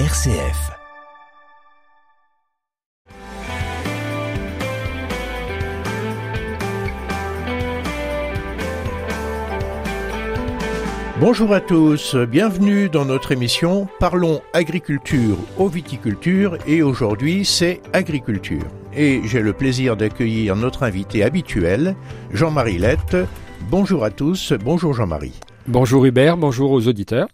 RCF. Bonjour à tous, bienvenue dans notre émission Parlons agriculture aux viticulture et aujourd'hui c'est agriculture. Et j'ai le plaisir d'accueillir notre invité habituel, Jean-Marie Lette. Bonjour à tous, bonjour Jean-Marie. Bonjour Hubert, bonjour aux auditeurs.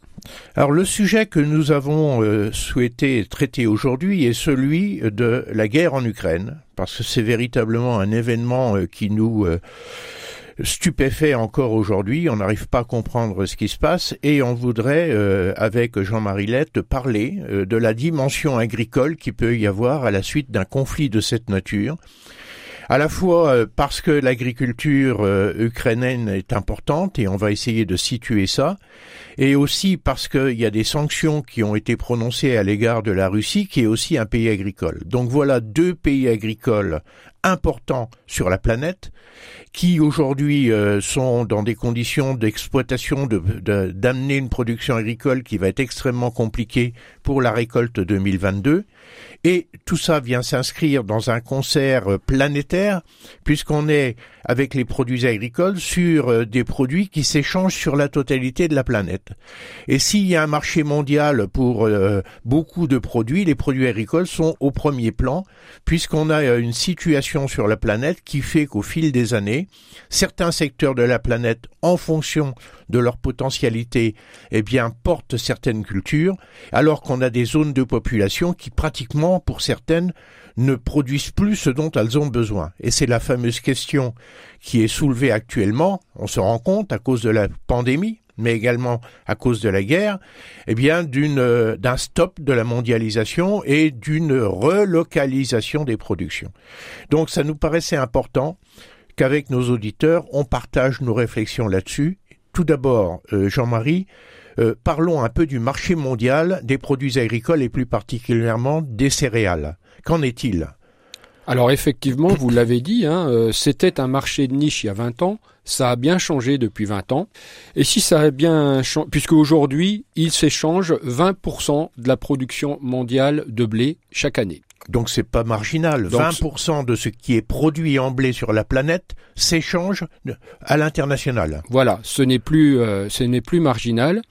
Alors le sujet que nous avons euh, souhaité traiter aujourd'hui est celui de la guerre en Ukraine, parce que c'est véritablement un événement euh, qui nous euh, stupéfait encore aujourd'hui, on n'arrive pas à comprendre ce qui se passe et on voudrait, avec Jean-Marie Lette, parler de la dimension agricole qui peut y avoir à la suite d'un conflit de cette nature à la fois euh, parce que l'agriculture euh, ukrainienne est importante et on va essayer de situer ça, et aussi parce qu'il y a des sanctions qui ont été prononcées à l'égard de la Russie, qui est aussi un pays agricole. Donc voilà deux pays agricoles importants sur la planète qui aujourd'hui euh, sont dans des conditions d'exploitation d'amener une production agricole qui va être extrêmement compliquée pour la récolte 2022 et tout ça vient s'inscrire dans un concert euh, planétaire, puisqu'on est, avec les produits agricoles, sur euh, des produits qui s'échangent sur la totalité de la planète. Et s'il y a un marché mondial pour euh, beaucoup de produits, les produits agricoles sont au premier plan, puisqu'on a une situation sur la planète qui fait qu'au fil des années, certains secteurs de la planète, en fonction de leur potentialité, eh bien, portent certaines cultures, alors qu'on a des zones de population qui pratiquement, pour certaines, ne produisent plus ce dont elles ont besoin. Et c'est la fameuse question qui est soulevée actuellement, on se rend compte, à cause de la pandémie, mais également à cause de la guerre, eh bien d'une euh, d'un stop de la mondialisation et d'une relocalisation des productions. Donc ça nous paraissait important qu'avec nos auditeurs, on partage nos réflexions là-dessus tout d'abord, euh, Jean-Marie, euh, parlons un peu du marché mondial des produits agricoles et plus particulièrement des céréales. Qu'en est-il? Alors effectivement, vous l'avez dit, hein, euh, c'était un marché de niche il y a 20 ans, ça a bien changé depuis 20 ans, et si ça a bien changé, puisque aujourd'hui, il s'échange 20% de la production mondiale de blé chaque année. Donc c'est pas marginal. 20% de ce qui est produit en blé sur la planète s'échange à l'international. Voilà, ce n'est plus, euh, ce n'est plus marginal.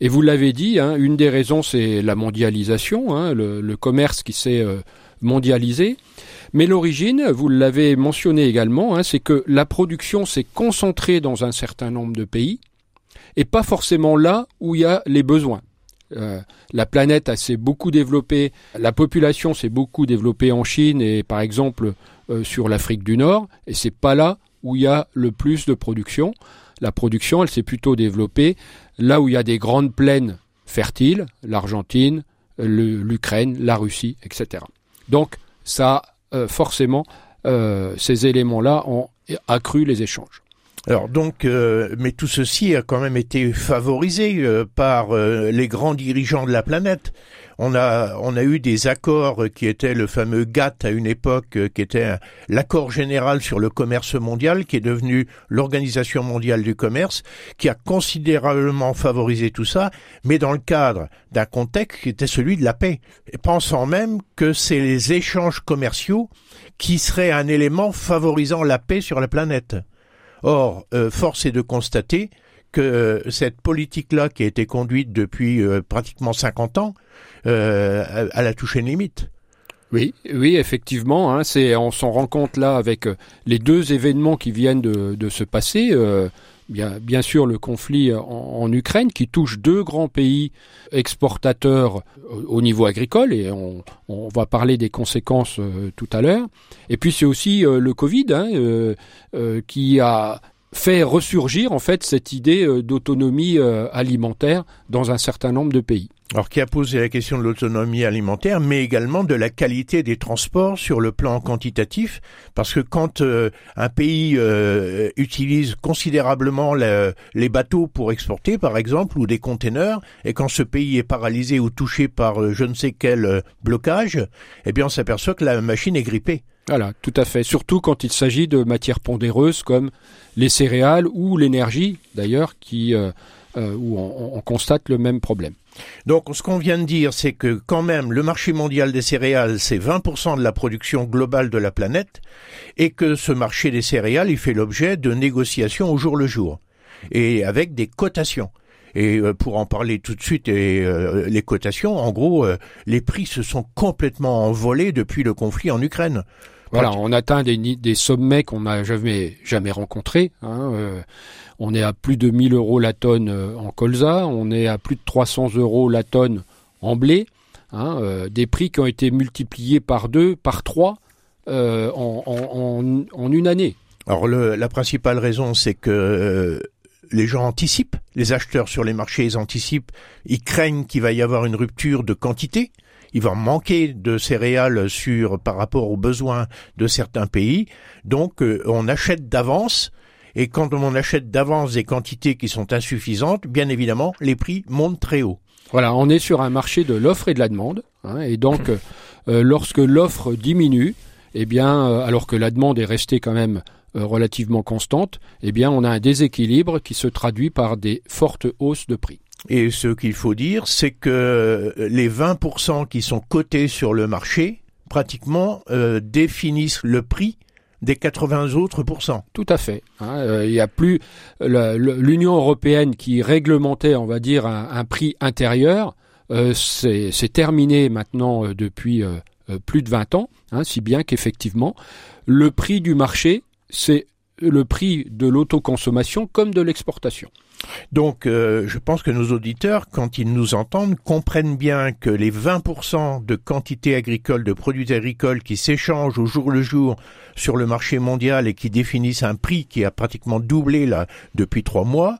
Et vous l'avez dit, hein, une des raisons c'est la mondialisation, hein, le, commerce qui s'est euh, mondialisé. Mais l'origine, vous l'avez mentionné également, hein, c'est que la production s'est concentrée dans un certain nombre de pays et pas forcément là où il y a les besoins. Euh, la planète s'est beaucoup développée, la population s'est beaucoup développée en Chine et par exemple euh, sur l'Afrique du Nord, et c'est pas là où il y a le plus de production. La production, elle s'est plutôt développée là où il y a des grandes plaines fertiles, l'Argentine, l'Ukraine, la Russie, etc. Donc ça, euh, forcément, ces éléments-là ont accru les échanges. Alors donc, euh, mais tout ceci a quand même été favorisé euh, par euh, les grands dirigeants de la planète. On a, on a eu des accords qui étaient le fameux GATT à une époque, qui était l'accord général sur le commerce mondial, qui est devenu l'Organisation mondiale du commerce, qui a considérablement favorisé tout ça, mais dans le cadre d'un contexte qui était celui de la paix, pensant même que c'est les échanges commerciaux qui seraient un élément favorisant la paix sur la planète. Or, euh, force est de constater que euh, cette politique-là, qui a été conduite depuis euh, pratiquement 50 ans, elle a touché une limite. Oui, oui, effectivement, hein, c'est, on s'en rend compte là avec les deux événements qui viennent de, se passer. bien, sûr, le conflit en, Ukraine qui touche deux grands pays exportateurs au, niveau agricole, et on, on, va parler des conséquences tout à l'heure. Et puis c'est aussi le Covid hein, qui a fait ressurgir en fait cette idée euh, d'autonomie euh, alimentaire dans un certain nombre de pays. Alors qui a posé la question de l'autonomie alimentaire, mais également de la qualité des transports sur le plan quantitatif, parce que quand euh, un pays utilise considérablement les bateaux pour exporter, par exemple, ou des containers, et quand ce pays est paralysé ou touché par je ne sais quel blocage, eh bien on s'aperçoit que la machine est grippée. Voilà, tout à fait. Surtout quand il s'agit de matières pondéreuses comme les céréales ou l'énergie, d'ailleurs, qui euh, euh, où on, constate le même problème. Donc ce qu'on vient de dire, c'est que quand même le marché mondial des céréales, c'est 20% de la production globale de la planète, et que ce marché des céréales, il fait l'objet de négociations au jour le jour, et avec des cotations. Et euh, pour en parler tout de suite, et, euh, les cotations, en gros, les prix se sont complètement envolés depuis le conflit en Ukraine. Voilà, on atteint des, des sommets qu'on n'a jamais jamais rencontrés. Hein, on est à plus de 1000 euros la tonne en colza, on est à plus de 300 euros la tonne en blé. Hein, des prix qui ont été multipliés par deux, par trois en, en, en, une année. Alors le, la principale raison, c'est que les gens anticipent, les acheteurs sur les marchés ils anticipent, ils craignent qu'il va y avoir une rupture de quantité, il va manquer de céréales sur par rapport aux besoins de certains pays, donc euh, on achète d'avance. Et quand on achète d'avance des quantités qui sont insuffisantes, bien évidemment, les prix montent très haut. Voilà, on est sur un marché de l'offre et de la demande, hein, et donc euh, lorsque l'offre diminue, eh bien, euh, alors que la demande est restée quand même euh, relativement constante, eh bien on a un déséquilibre qui se traduit par des fortes hausses de prix. Et ce qu'il faut dire, c'est que les 20% qui sont cotés sur le marché, pratiquement, euh, définissent le prix des 80 autres pourcents. Tout à fait. Hein. Euh, il n'y a plus l'Union européenne qui réglementait, on va dire, un, prix intérieur. c'est terminé maintenant depuis plus de 20 ans, hein, si bien qu'effectivement, le prix du marché c'est le prix de l'autoconsommation comme de l'exportation. Donc, euh, je pense que nos auditeurs, quand ils nous entendent, comprennent bien que les 20% de quantité agricole, de produits agricoles qui s'échangent au jour le jour sur le marché mondial et qui définissent un prix qui a pratiquement doublé là depuis trois mois,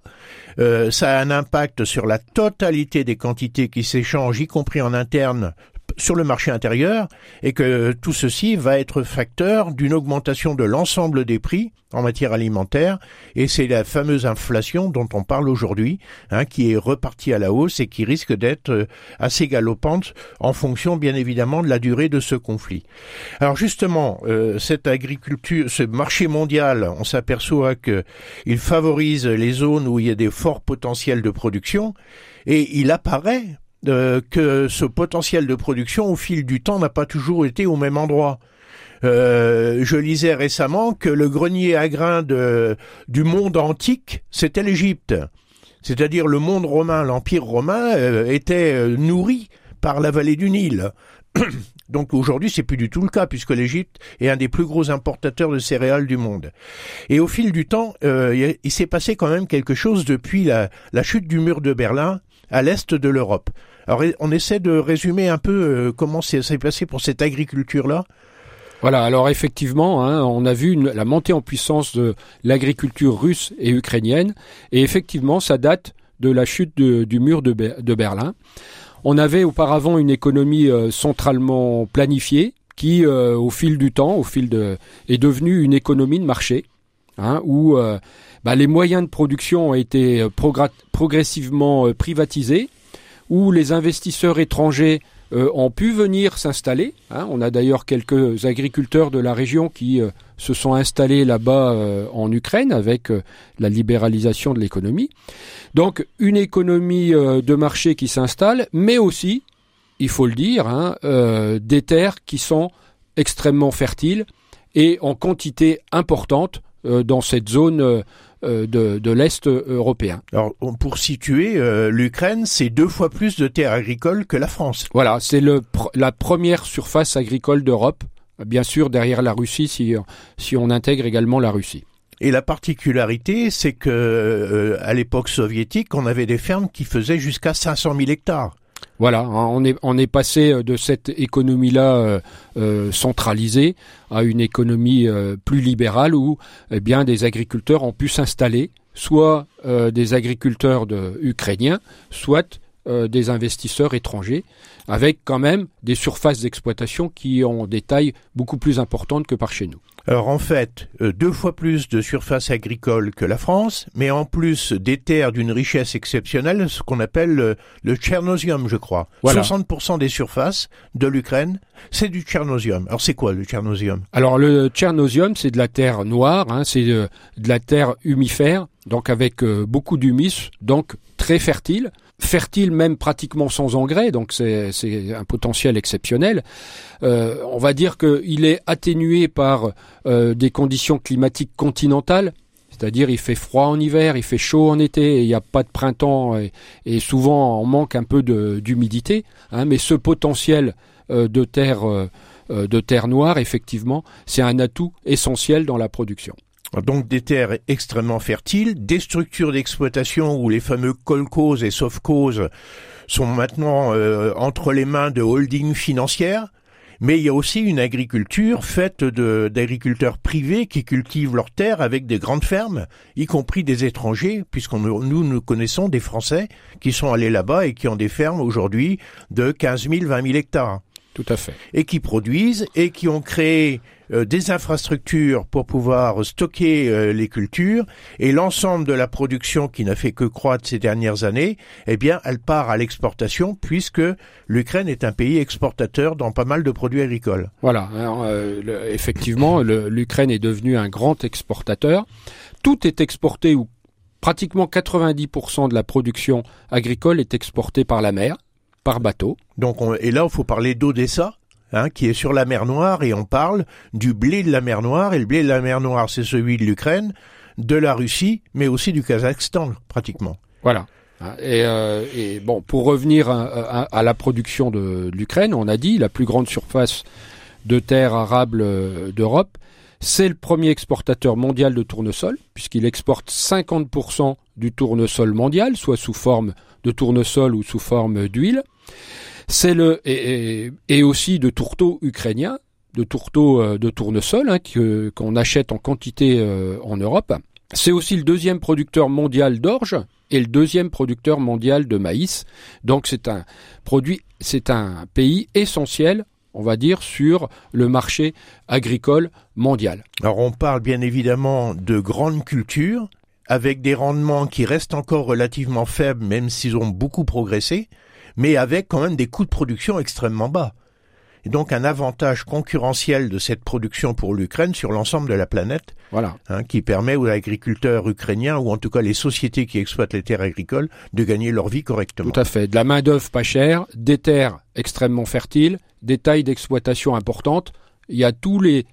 euh, ça a un impact sur la totalité des quantités qui s'échangent, y compris en interne, sur le marché intérieur et que tout ceci va être facteur d'une augmentation de l'ensemble des prix en matière alimentaire et c'est la fameuse inflation dont on parle aujourd'hui hein, qui est repartie à la hausse et qui risque d'être euh, assez galopante en fonction bien évidemment de la durée de ce conflit. Alors justement euh, cette agriculture, ce marché mondial, on s'aperçoit que il favorise les zones où il y a des forts potentiels de production et il apparaît euh, que ce potentiel de production au fil du temps n'a pas toujours été au même endroit. Euh, je lisais récemment que le grenier à grains de, du monde antique, c'était l'Égypte. C'est-à-dire le monde romain, l'Empire romain euh, était nourri par la vallée du Nil. Donc aujourd'hui, c'est plus du tout le cas puisque l'Égypte est un des plus gros importateurs de céréales du monde. Et au fil du temps, il s'est passé quand même quelque chose depuis la, la chute du mur de Berlin à l'est de l'Europe. Alors on essaie de résumer un peu euh, comment s'est passé pour cette agriculture-là. Voilà, alors effectivement, hein, on a vu la montée en puissance de l'agriculture russe et ukrainienne, et effectivement, ça date de la chute du mur de, Berlin. On avait auparavant une économie euh, centralement planifiée, qui, euh, au fil du temps, au fil de, est devenue une économie de marché, hein, où bah, les moyens de production ont été progressivement privatisés où les investisseurs étrangers euh, ont pu venir s'installer. Hein. On a d'ailleurs quelques agriculteurs de la région qui euh, se sont installés là-bas euh, en Ukraine avec la libéralisation de l'économie. Donc une économie de marché qui s'installe, mais aussi, il faut le dire, hein, des terres qui sont extrêmement fertiles et en quantité importante dans cette zone euh, de, l'Est européen. Alors, pour situer, euh, l'Ukraine, c'est deux fois plus de terres agricoles que la France. Voilà, c'est la première surface agricole d'Europe, bien sûr derrière la Russie, si, si on intègre également la Russie. Et la particularité, c'est que euh, à l'époque soviétique, on avait des fermes qui faisaient jusqu'à 500 000 hectares. Voilà, hein, on est, passé euh, de cette économie-là euh, euh, centralisée à une économie plus libérale où eh bien des agriculteurs ont pu s'installer, soit des agriculteurs ukrainiens, soit des investisseurs étrangers, avec quand même des surfaces d'exploitation qui ont des tailles beaucoup plus importantes que par chez nous. Alors en fait, euh, deux fois plus de surface agricole que la France, mais en plus des terres d'une richesse exceptionnelle, ce qu'on appelle le, le, tchernosium, je crois. 60% des surfaces de l'Ukraine, c'est du tchernosium. Alors c'est quoi le tchernosium? Alors le tchernosium, c'est de la terre noire, hein, c'est de, la terre humifère, donc avec euh, beaucoup d'humus, donc très fertile. Fertile même pratiquement sans engrais, donc c'est un potentiel exceptionnel. Euh, on va dire qu'il est atténué par euh, des conditions climatiques continentales, c'est-à-dire il fait froid en hiver, il fait chaud en été, il n'y a pas de printemps et, souvent on manque un peu d'humidité. Hein, mais ce potentiel euh, de terre de terre noire, effectivement, c'est un atout essentiel dans la production. Donc des terres extrêmement fertiles, des structures d'exploitation où les fameux colcos et sofcos sont maintenant euh, entre les mains de holdings financières, mais il y a aussi une agriculture faite d'agriculteurs privés qui cultivent leurs terres avec des grandes fermes, y compris des étrangers, puisqu'on nous, nous connaissons des Français qui sont allés là-bas et qui ont des fermes aujourd'hui de 15 000, 20 000 hectares. Tout à fait. Et qui produisent et qui ont créé euh, des infrastructures pour pouvoir stocker euh, les cultures et l'ensemble de la production qui n'a fait que croître ces dernières années, eh bien, elle part à l'exportation puisque l'Ukraine est un pays exportateur dans pas mal de produits agricoles. Voilà. Euh, effectivement, l'Ukraine est devenue un grand exportateur. Tout est exporté ou pratiquement 90% de la production agricole est exportée par la mer par bateau. Donc et là, il faut parler d'Odessa, hein, qui est sur la mer Noire, et on parle du blé de la mer Noire, et le blé de la mer Noire, c'est celui de l'Ukraine, de la Russie, mais aussi du Kazakhstan, pratiquement. Voilà. Et, euh, bon, pour revenir à, la production de, l'Ukraine, on a dit la plus grande surface de terre arable euh, d'Europe, c'est le premier exportateur mondial de tournesol, puisqu'il exporte 50% du tournesol mondial, soit sous forme de tournesol ou sous forme d'huile. C'est le et, aussi de tourteaux ukrainiens, de tourteaux euh, de tournesol hein, qu'on achète en quantité euh, en Europe. C'est aussi le deuxième producteur mondial d'orge et le deuxième producteur mondial de maïs. Donc c'est un produit, c'est un pays essentiel on va dire, sur le marché agricole mondial. Alors on parle bien évidemment de grandes cultures, avec des rendements qui restent encore relativement faibles, même s'ils ont beaucoup progressé, mais avec quand même des coûts de production extrêmement bas. Et donc un avantage concurrentiel de cette production pour l'Ukraine sur l'ensemble de la planète, voilà. Hein, qui permet aux agriculteurs ukrainiens, ou en tout cas les sociétés qui exploitent les terres agricoles, de gagner leur vie correctement. Tout à fait. De la main d'œuvre pas chère, des terres extrêmement fertiles, des tailles d'exploitation importantes. Il y a tous les,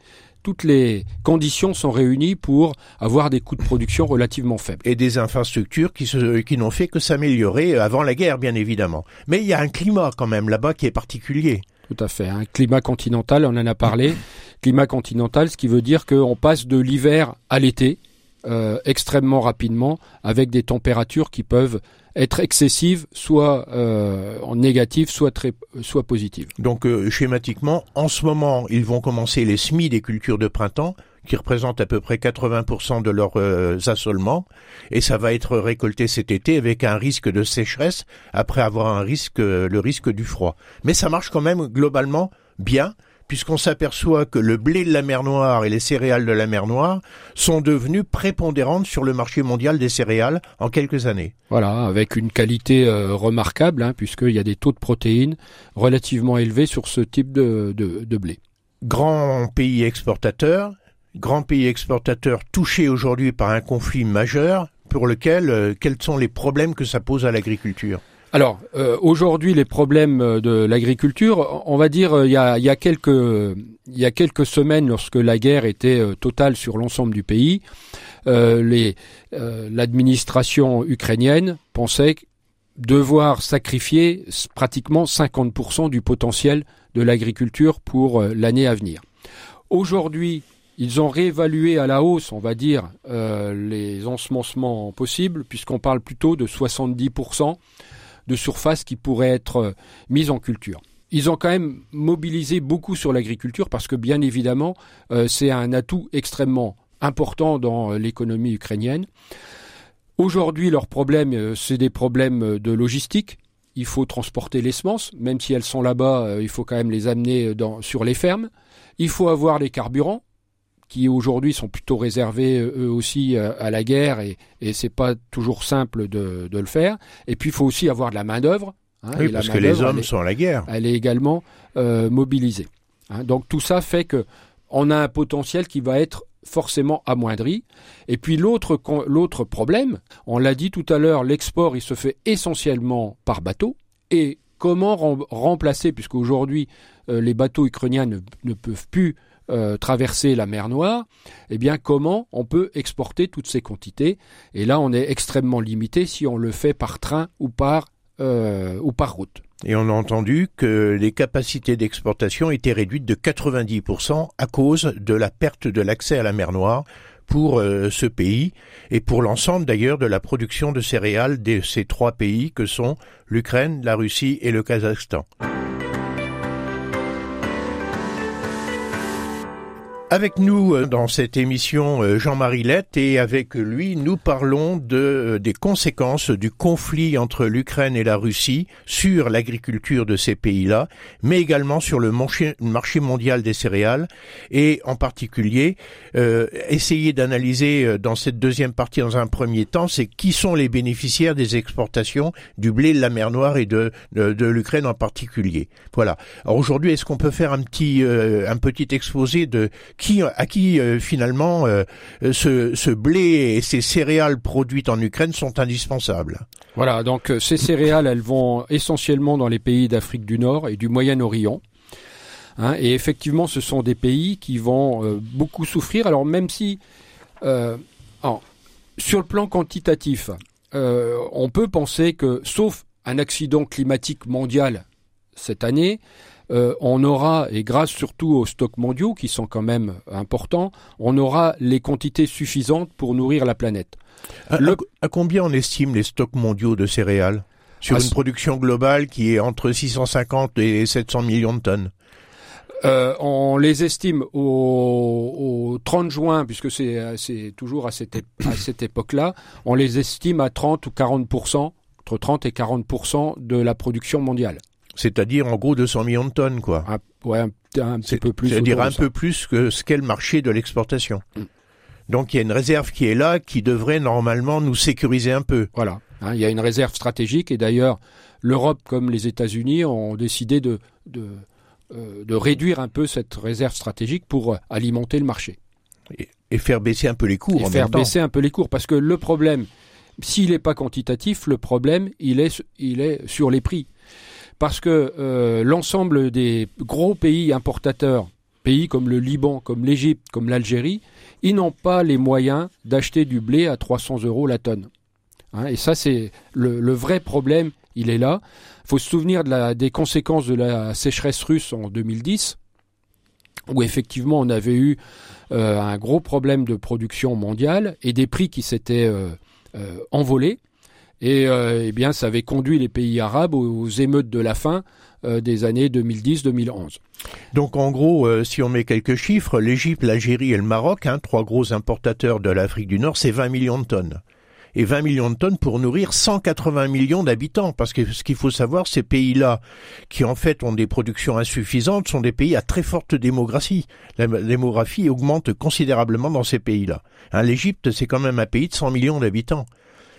toutes les conditions sont réunies pour avoir des coûts de production relativement faibles. Et des infrastructures qui, qui n'ont fait que s'améliorer avant la guerre, bien évidemment. Mais il y a un climat quand même là-bas qui est particulier. Tout à fait. Un climat continental, on en a parlé. climat continental, ce qui veut dire qu'on passe de l'hiver à l'été euh, extrêmement rapidement, avec des températures qui peuvent être excessives, soit euh, en négative, soit très, soit positives. Donc euh, schématiquement, en ce moment, ils vont commencer les semis des cultures de printemps, qui représentent à peu près 80% de leurs euh, assolements, et ça va être récolté cet été avec un risque de sécheresse après avoir un risque, le risque du froid. Mais ça marche quand même globalement bien puisqu'on s'aperçoit que le blé de la mer Noire et les céréales de la mer Noire sont devenus prépondérantes sur le marché mondial des céréales en quelques années. Voilà, avec une qualité euh, remarquable, hein, puisqu'il y a des taux de protéines relativement élevés sur ce type de, de blé. Grand pays exportateur, grand pays exportateur touché aujourd'hui par un conflit majeur, pour lequel, euh, quels sont les problèmes que ça pose à l'agriculture? Alors euh, aujourd'hui, les problèmes euh, de l'agriculture, on va dire, euh, il y a, quelques il y a quelques semaines, lorsque la guerre était totale sur l'ensemble du pays, l'administration ukrainienne pensait devoir sacrifier pratiquement 50% du potentiel de l'agriculture pour l'année à venir. Aujourd'hui, ils ont réévalué à la hausse, on va dire, les ensemencements possibles, puisqu'on parle plutôt de 70% de surface qui pourraient être euh, mises en culture. Ils ont quand même mobilisé beaucoup sur l'agriculture parce que bien évidemment euh, c'est un atout extrêmement important dans euh, l'économie ukrainienne. Aujourd'hui, leurs problèmes, c'est des problèmes de logistique. Il faut transporter les semences, même si elles sont là-bas, il faut quand même les amener sur les fermes. Il faut avoir les carburants qui aujourd'hui sont plutôt réservés euh, eux aussi euh, à la guerre et, et c'est pas toujours simple de, de, le faire. Et puis il faut aussi avoir de la main d'œuvre. Hein, oui, parce que les hommes sont à la guerre. Elle est également euh, mobilisée. Hein. Donc tout ça fait que on a un potentiel qui va être forcément amoindri. Et puis l'autre l'autre problème, on l'a dit tout à l'heure, l'export il se fait essentiellement par bateau. Et comment remplacer, puisqu'aujourd'hui euh, les bateaux ukrainiens ne, peuvent plus euh, traverser la mer Noire, eh bien comment on peut exporter toutes ces quantités? Et là, on est extrêmement limité si on le fait par train ou par euh, ou par route. Et on a entendu que les capacités d'exportation étaient réduites de 90% à cause de la perte de l'accès à la mer Noire pour euh, ce pays et pour l'ensemble d'ailleurs de la production de céréales de ces trois pays que sont l'Ukraine, la Russie et le Kazakhstan. Avec nous euh, dans cette émission euh, Jean-Marie Lett et avec lui nous parlons de, euh, des conséquences du conflit entre l'Ukraine et la Russie sur l'agriculture de ces pays-là, mais également sur le marché mondial des céréales et en particulier euh, essayer d'analyser dans cette deuxième partie dans un premier temps c'est qui sont les bénéficiaires des exportations du blé de la mer Noire et de, de, l'Ukraine en particulier. Voilà. Aujourd'hui est-ce qu'on peut faire un petit un petit exposé de à qui euh, finalement euh, ce, ce, blé et ces céréales produites en Ukraine sont indispensables. Voilà, donc euh, ces céréales, elles vont essentiellement dans les pays d'Afrique du Nord et du Moyen-Orient. Hein, et effectivement, ce sont des pays qui vont beaucoup souffrir. Alors même si, sur le plan quantitatif, on peut penser que, sauf un accident climatique mondial cette année, euh, on aura, et grâce surtout aux stocks mondiaux qui sont quand même importants, on aura les quantités suffisantes pour nourrir la planète. À, combien on estime les stocks mondiaux de céréales sur une production globale qui est entre 650 et 700 millions de tonnes? Euh, on les estime au, 30 juin, puisque c'est toujours à cette, à cette époque-là, on les estime à 30 ou 40% entre 30 et 40% de la production mondiale. C'est-à-dire en gros 200 millions de tonnes, quoi. Ah, ouais, un, petit peu plus. C'est-à-dire un peu plus que ce qu'est le marché de l'exportation. Mm. Donc il y a une réserve qui est là, qui devrait normalement nous sécuriser un peu. Voilà. Hein, il y a une réserve stratégique et d'ailleurs l'Europe comme les États-Unis ont décidé de, de, euh, de, réduire un peu cette réserve stratégique pour alimenter le marché. Et, faire baisser un peu les cours. Et faire baisser un peu les cours parce que le problème, s'il n'est pas quantitatif, le problème il est, il est sur les prix parce que euh, l'ensemble des gros pays importateurs, pays comme le Liban, comme l'Égypte, comme l'Algérie, ils n'ont pas les moyens d'acheter du blé à 300 euros la tonne. Hein, et ça, c'est le, vrai problème, il est là. Il faut se souvenir des conséquences de la sécheresse russe en 2010, où effectivement on avait eu euh, un gros problème de production mondiale et des prix qui s'étaient euh, envolés. Et euh, eh bien, ça avait conduit les pays arabes aux, émeutes de la faim euh, des années 2010-2011. Donc en gros, euh, si on met quelques chiffres, l'Égypte, l'Algérie et le Maroc, hein, trois gros importateurs de l'Afrique du Nord, c'est 20 millions de tonnes. Et 20 millions de tonnes pour nourrir 180 millions d'habitants. Parce que ce qu'il faut savoir, ces pays-là, qui en fait ont des productions insuffisantes, sont des pays à très forte démographie. La démographie augmente considérablement dans ces pays-là. Hein, L'Égypte, c'est quand même un pays de 100 millions d'habitants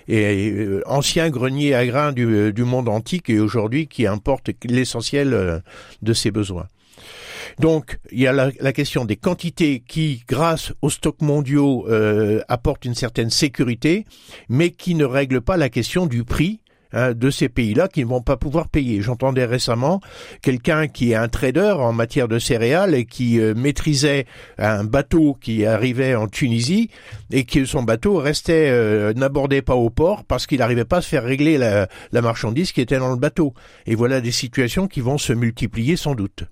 et euh, ancien grenier à grains du, euh, du monde antique et aujourd'hui qui importe l'essentiel euh, de ses besoins. Donc, il y a la, la, question des quantités qui, grâce aux stocks mondiaux, euh, apportent une certaine sécurité, mais qui ne règlent pas la question du prix Hein, de ces pays-là qui ne vont pas pouvoir payer. J'entendais récemment quelqu'un qui est un trader en matière de céréales et qui euh, maîtrisait un bateau qui arrivait en Tunisie et que son bateau restait euh, n'abordait pas au port parce qu'il n'arrivait pas à se faire régler la, marchandise qui était dans le bateau. Et voilà des situations qui vont se multiplier sans doute.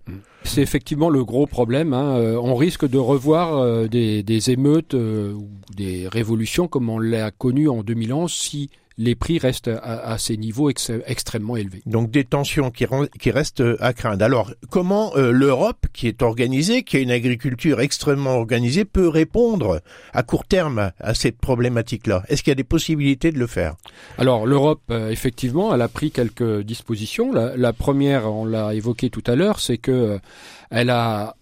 C'est effectivement le gros problème. Hein. Euh, on risque de revoir des, des émeutes ou des révolutions comme on l'a connu en 2011 si les prix restent à, ces niveaux extrêmement élevés. Donc des tensions qui, qui restent à craindre. Alors comment euh, l'Europe, qui est organisée, qui a une agriculture extrêmement organisée, peut répondre à court terme à cette problématique-là? Est-ce qu'il y a des possibilités de le faire? Alors l'Europe, euh, effectivement, elle a pris quelques dispositions. La, première, on l'a évoqué tout à l'heure, c'est que euh, elle a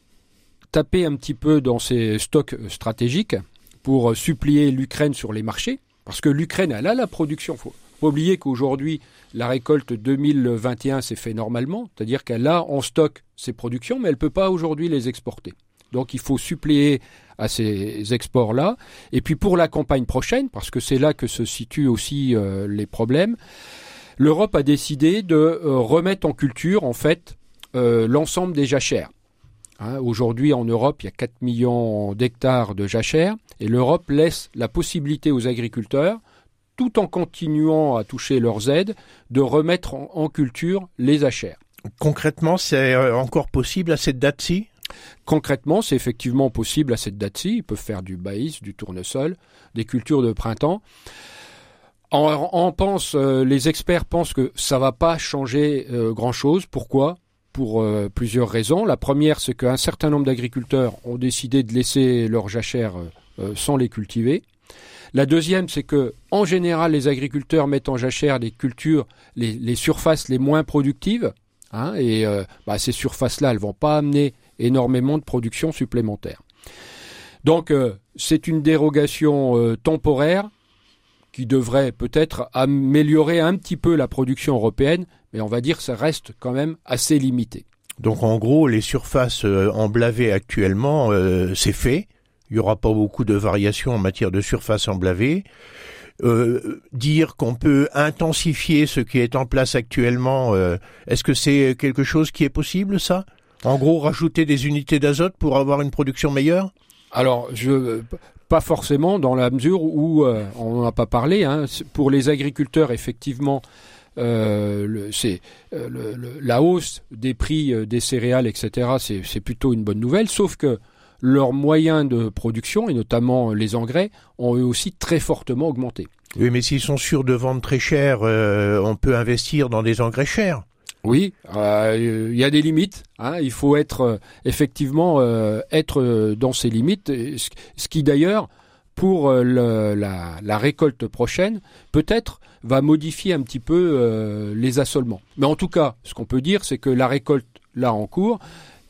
tapé un petit peu dans ses stocks stratégiques pour supplier l'Ukraine sur les marchés parce que l'Ukraine, elle a la production. Faut pas oublier qu'aujourd'hui, la récolte 2021 s'est fait normalement, c'est-à-dire qu'elle a en stock ses productions, mais elle ne peut pas aujourd'hui les exporter. Donc il faut suppléer à ces exports-là. Et puis pour la campagne prochaine, parce que c'est là que se situent aussi euh, les problèmes, l'Europe a décidé de euh, remettre en culture en fait euh, l'ensemble des jachères. Hein, aujourd'hui en Europe, il y a 4 millions d'hectares de jachères et l'Europe laisse la possibilité aux agriculteurs tout en continuant à toucher leurs aides, de remettre en, culture les jachères. Concrètement, c'est encore possible à cette date-ci? Concrètement, c'est effectivement possible à cette date-ci. Ils peuvent faire du maïs, du tournesol, des cultures de printemps. En, pense, euh, les experts pensent que ça va pas changer euh, grand-chose. Pourquoi? Pour euh, plusieurs raisons. La première, c'est qu'un certain nombre d'agriculteurs ont décidé de laisser leurs jachères sans les cultiver. La deuxième, c'est que en général, les agriculteurs mettent en jachère des cultures, les, surfaces les moins productives. Hein, et bah, ces surfaces-là, elles vont pas amener énormément de production supplémentaire. Donc euh, c'est une dérogation euh, temporaire qui devrait peut-être améliorer un petit peu la production européenne, mais on va dire que ça reste quand même assez limité. Donc en gros, les surfaces euh, emblavées actuellement, c'est fait. Il n'y aura pas beaucoup de variations en matière de surface emblavée. dire qu'on peut intensifier ce qui est en place actuellement, est-ce que c'est quelque chose qui est possible, ça? En gros, rajouter des unités d'azote pour avoir une production meilleure? Alors, je pas forcément dans la mesure où euh, on n'en a pas parlé. Hein, pour les agriculteurs, effectivement, euh, euh, la hausse des prix euh, des céréales, etc. C'est plutôt une bonne nouvelle. Sauf que leurs moyens de production, et notamment les engrais, ont eux aussi très fortement augmenté. Oui, mais s'ils sont sûrs de vendre très cher, on peut investir dans des engrais chers. Oui, euh, il y a des limites. Hein. il faut être euh, effectivement être dans ces limites. Ce, qui d'ailleurs, pour la, récolte prochaine, peut-être va modifier un petit peu les assolements. Mais en tout cas, ce qu'on peut dire, c'est que la récolte là en cours,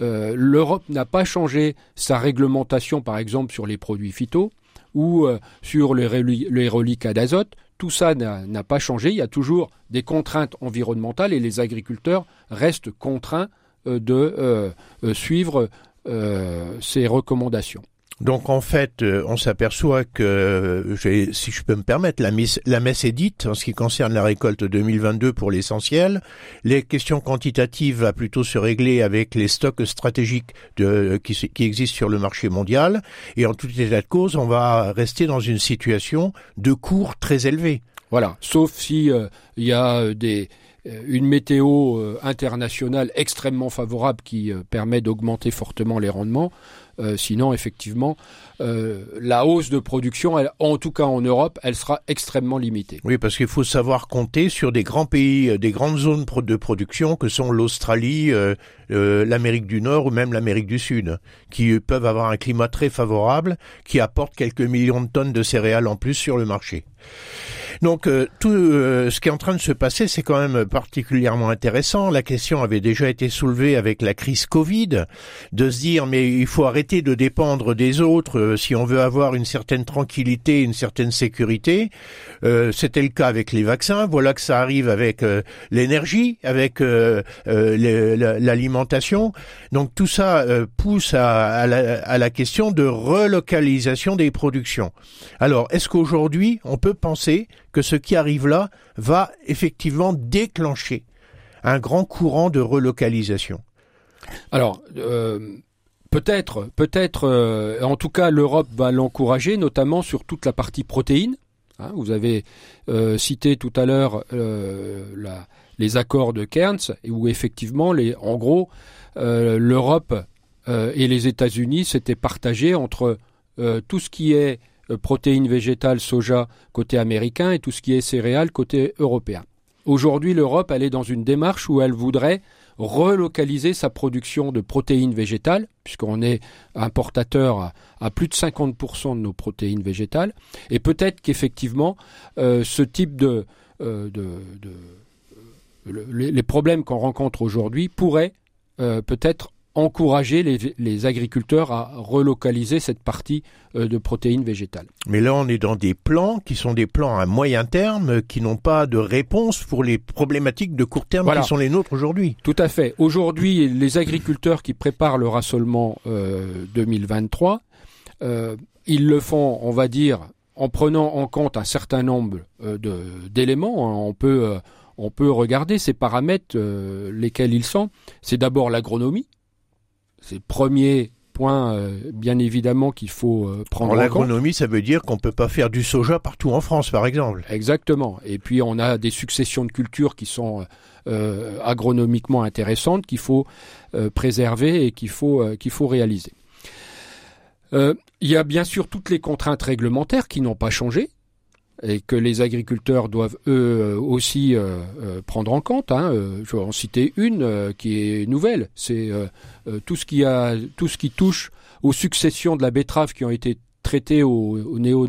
l'Europe n'a pas changé sa réglementation, par exemple sur les produits phyto ou sur les, les reliquats d'azote tout ça n'a pas changé. Il y a toujours des contraintes environnementales et les agriculteurs restent contraints euh, de euh, euh, suivre ces recommandations. Donc en fait, euh, on s'aperçoit que, si je peux me permettre, la, messe est dite en ce qui concerne la récolte 2022 pour l'essentiel. Les questions quantitatives vont plutôt se régler avec les stocks stratégiques qui, existent sur le marché mondial. Et en tout état de cause, on va rester dans une situation de cours très élevé. Voilà, sauf si euh, il y a euh, des une météo internationale extrêmement favorable qui permet d'augmenter fortement les rendements. Euh, sinon, effectivement, euh, la hausse de production, en tout cas en Europe, elle sera extrêmement limitée. Oui, parce qu'il faut savoir compter sur des grands pays, euh, des grandes zones de production que sont l'Australie, l'Amérique du Nord ou même l'Amérique du Sud, qui peuvent avoir un climat très favorable, qui apportent quelques millions de tonnes de céréales en plus sur le marché. Donc euh, tout euh, ce qui est en train de se passer, c'est quand même particulièrement intéressant. La question avait déjà été soulevée avec la crise Covid, de se dire mais il faut arrêter de dépendre des autres euh, si on veut avoir une certaine tranquillité, une certaine sécurité. C'était le cas avec les vaccins. Voilà que ça arrive avec l'énergie, avec l'alimentation. Donc tout ça pousse à, la, à la question de relocalisation des productions. Alors est-ce qu'aujourd'hui on peut penser que ce qui arrive là va effectivement déclencher un grand courant de relocalisation. Alors, euh, peut-être, peut-être, euh, en tout cas, l'Europe va l'encourager, notamment sur toute la partie protéines. Hein, vous avez euh, cité tout à l'heure les accords de Cairns, où effectivement, les, en gros, l'Europe et les États-Unis s'étaient partagés entre tout ce qui est protéines végétales, soja côté américain et tout ce qui est céréales côté européen. Aujourd'hui, l'Europe, est dans une démarche où elle voudrait relocaliser sa production de protéines végétales, puisqu'on est importateur à, plus de 50% de nos protéines végétales, et peut-être qu'effectivement, euh, ce type de, euh, les problèmes qu'on rencontre aujourd'hui pourraient peut-être encourager les, agriculteurs à relocaliser cette partie euh, de protéines végétales. Mais là, on est dans des plans qui sont des plans à moyen terme, qui n'ont pas de réponse pour les problématiques de court terme qui sont les nôtres aujourd'hui. Tout à fait. Aujourd'hui, les agriculteurs qui préparent le rassolement 2023, euh, ils le font, on va dire, en prenant en compte un certain nombre d'éléments. Hein. On peut on peut regarder ces paramètres, euh, lesquels ils sont. C'est d'abord l'agronomie. C'est le premier point, euh, bien évidemment, qu'il faut euh, prendre en compte. L'agronomie, ça veut dire qu'on ne peut pas faire du soja partout en France, par exemple. Exactement. Et puis, on a des successions de cultures qui sont agronomiquement intéressantes, qu'il faut préserver et qu'il faut, qu'il faut réaliser. il y a bien sûr toutes les contraintes réglementaires qui n'ont pas changé et que les agriculteurs doivent eux euh, aussi euh, euh, prendre en compte. Hein. Je vais en citer une qui est nouvelle. C'est tout ce qui a tout ce qui touche aux successions de la betterave qui ont été traitées au, néo,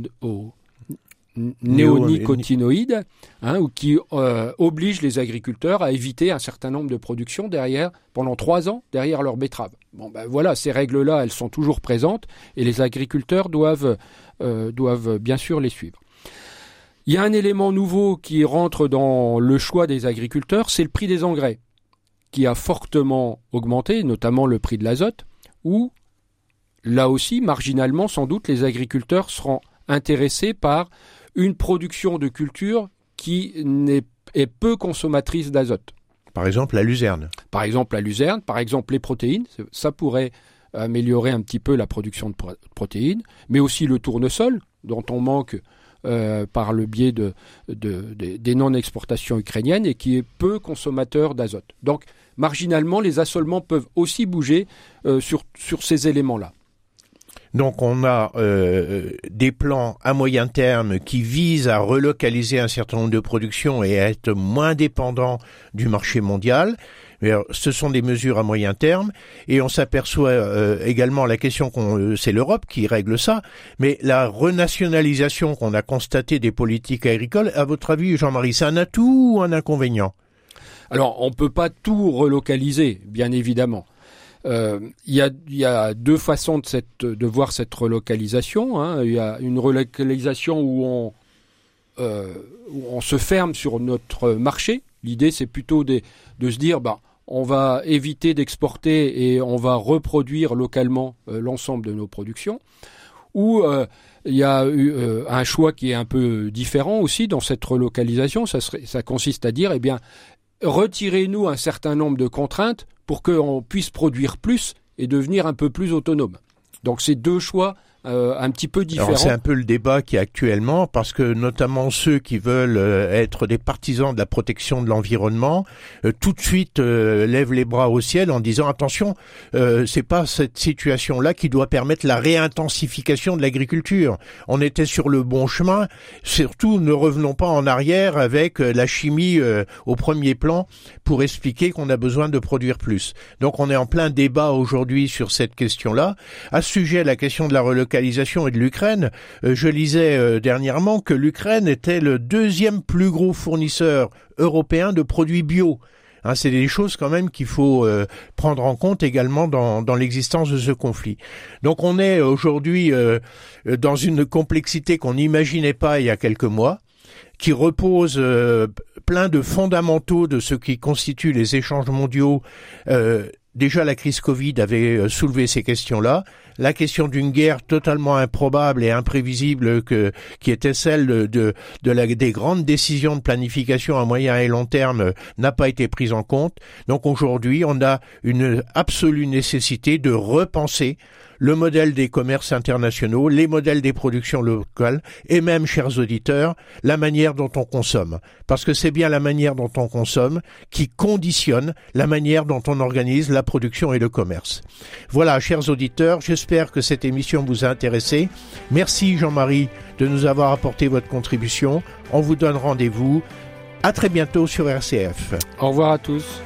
néonicotinoïdes, hein, ou qui obligent les agriculteurs à éviter un certain nombre de productions derrière pendant trois ans derrière leur betterave. Bon ben voilà, ces règles-là, elles sont toujours présentes et les agriculteurs doivent doivent bien sûr les suivre. Il y a un élément nouveau qui rentre dans le choix des agriculteurs, c'est le prix des engrais, qui a fortement augmenté, notamment le prix de l'azote, où, là aussi, marginalement, sans doute, les agriculteurs seront intéressés par une production de culture qui est, peu consommatrice d'azote. Par exemple, la luzerne. Par exemple, la luzerne, par exemple, les protéines, ça pourrait améliorer un petit peu la production de protéines, mais aussi le tournesol, dont on manque euh, par le biais de, des non-exportations ukrainiennes et qui est peu consommateur d'azote. Donc, marginalement, les assolements peuvent aussi bouger euh, sur, sur ces éléments-là. Donc on a euh, des plans à moyen terme qui visent à relocaliser un certain nombre de productions et à être moins dépendants du marché mondial ce sont des mesures à moyen terme et on s'aperçoit euh, également la question qu'on euh, c'est l'Europe qui règle ça, mais la renationalisation qu'on a constatée des politiques agricoles, à votre avis, Jean-Marie, c'est un atout ou un inconvénient? Alors, on peut pas tout relocaliser, bien évidemment. Euh, il y, a, deux façons de, voir cette relocalisation. Hein. Il y a une relocalisation où on, où on se ferme sur notre marché. L'idée, c'est plutôt de, de se dire, bah, on va éviter d'exporter et on va reproduire localement euh, l'ensemble de nos productions. Ou euh, il y a eu euh, un choix qui est un peu différent aussi dans cette relocalisation. Ça, consiste à dire, eh bien, retirez-nous un certain nombre de contraintes pour qu'on puisse produire plus et devenir un peu plus autonome. Donc c'est deux choix euh, un petit peu différent. C'est un peu le débat qui est actuellement parce que notamment ceux qui veulent euh, être des partisans de la protection de l'environnement euh, tout de suite lèvent les bras au ciel en disant attention, c'est pas cette situation-là qui doit permettre la réintensification de l'agriculture. On était sur le bon chemin. Surtout, ne revenons pas en arrière avec la chimie au premier plan pour expliquer qu'on a besoin de produire plus. Donc on est en plein débat aujourd'hui sur cette question-là. À ce sujet, la question de la et de l'Ukraine, euh, je lisais euh, dernièrement que l'Ukraine était le deuxième plus gros fournisseur européen de produits bio. Hein, c'est des choses quand même qu'il faut euh, prendre en compte également dans l'existence de ce conflit. Donc on est aujourd'hui dans une complexité qu'on n'imaginait pas il y a quelques mois, qui repose plein de fondamentaux de ce qui constitue les échanges mondiaux. Déjà la crise Covid avait soulevé ces questions-là la question d'une guerre totalement improbable et imprévisible que, qui était celle de, de la, des grandes décisions de planification à moyen et long terme n'a pas été prise en compte. Donc aujourd'hui, on a une absolue nécessité de repenser le modèle des commerces internationaux, les modèles des productions locales et même, chers auditeurs, la manière dont on consomme. Parce que c'est bien la manière dont on consomme qui conditionne la manière dont on organise la production et le commerce. Voilà, chers auditeurs, j'espère que cette émission vous a intéressé. Merci Jean-Marie de nous avoir apporté votre contribution. On vous donne rendez-vous. À très bientôt sur RCF. Au revoir à tous.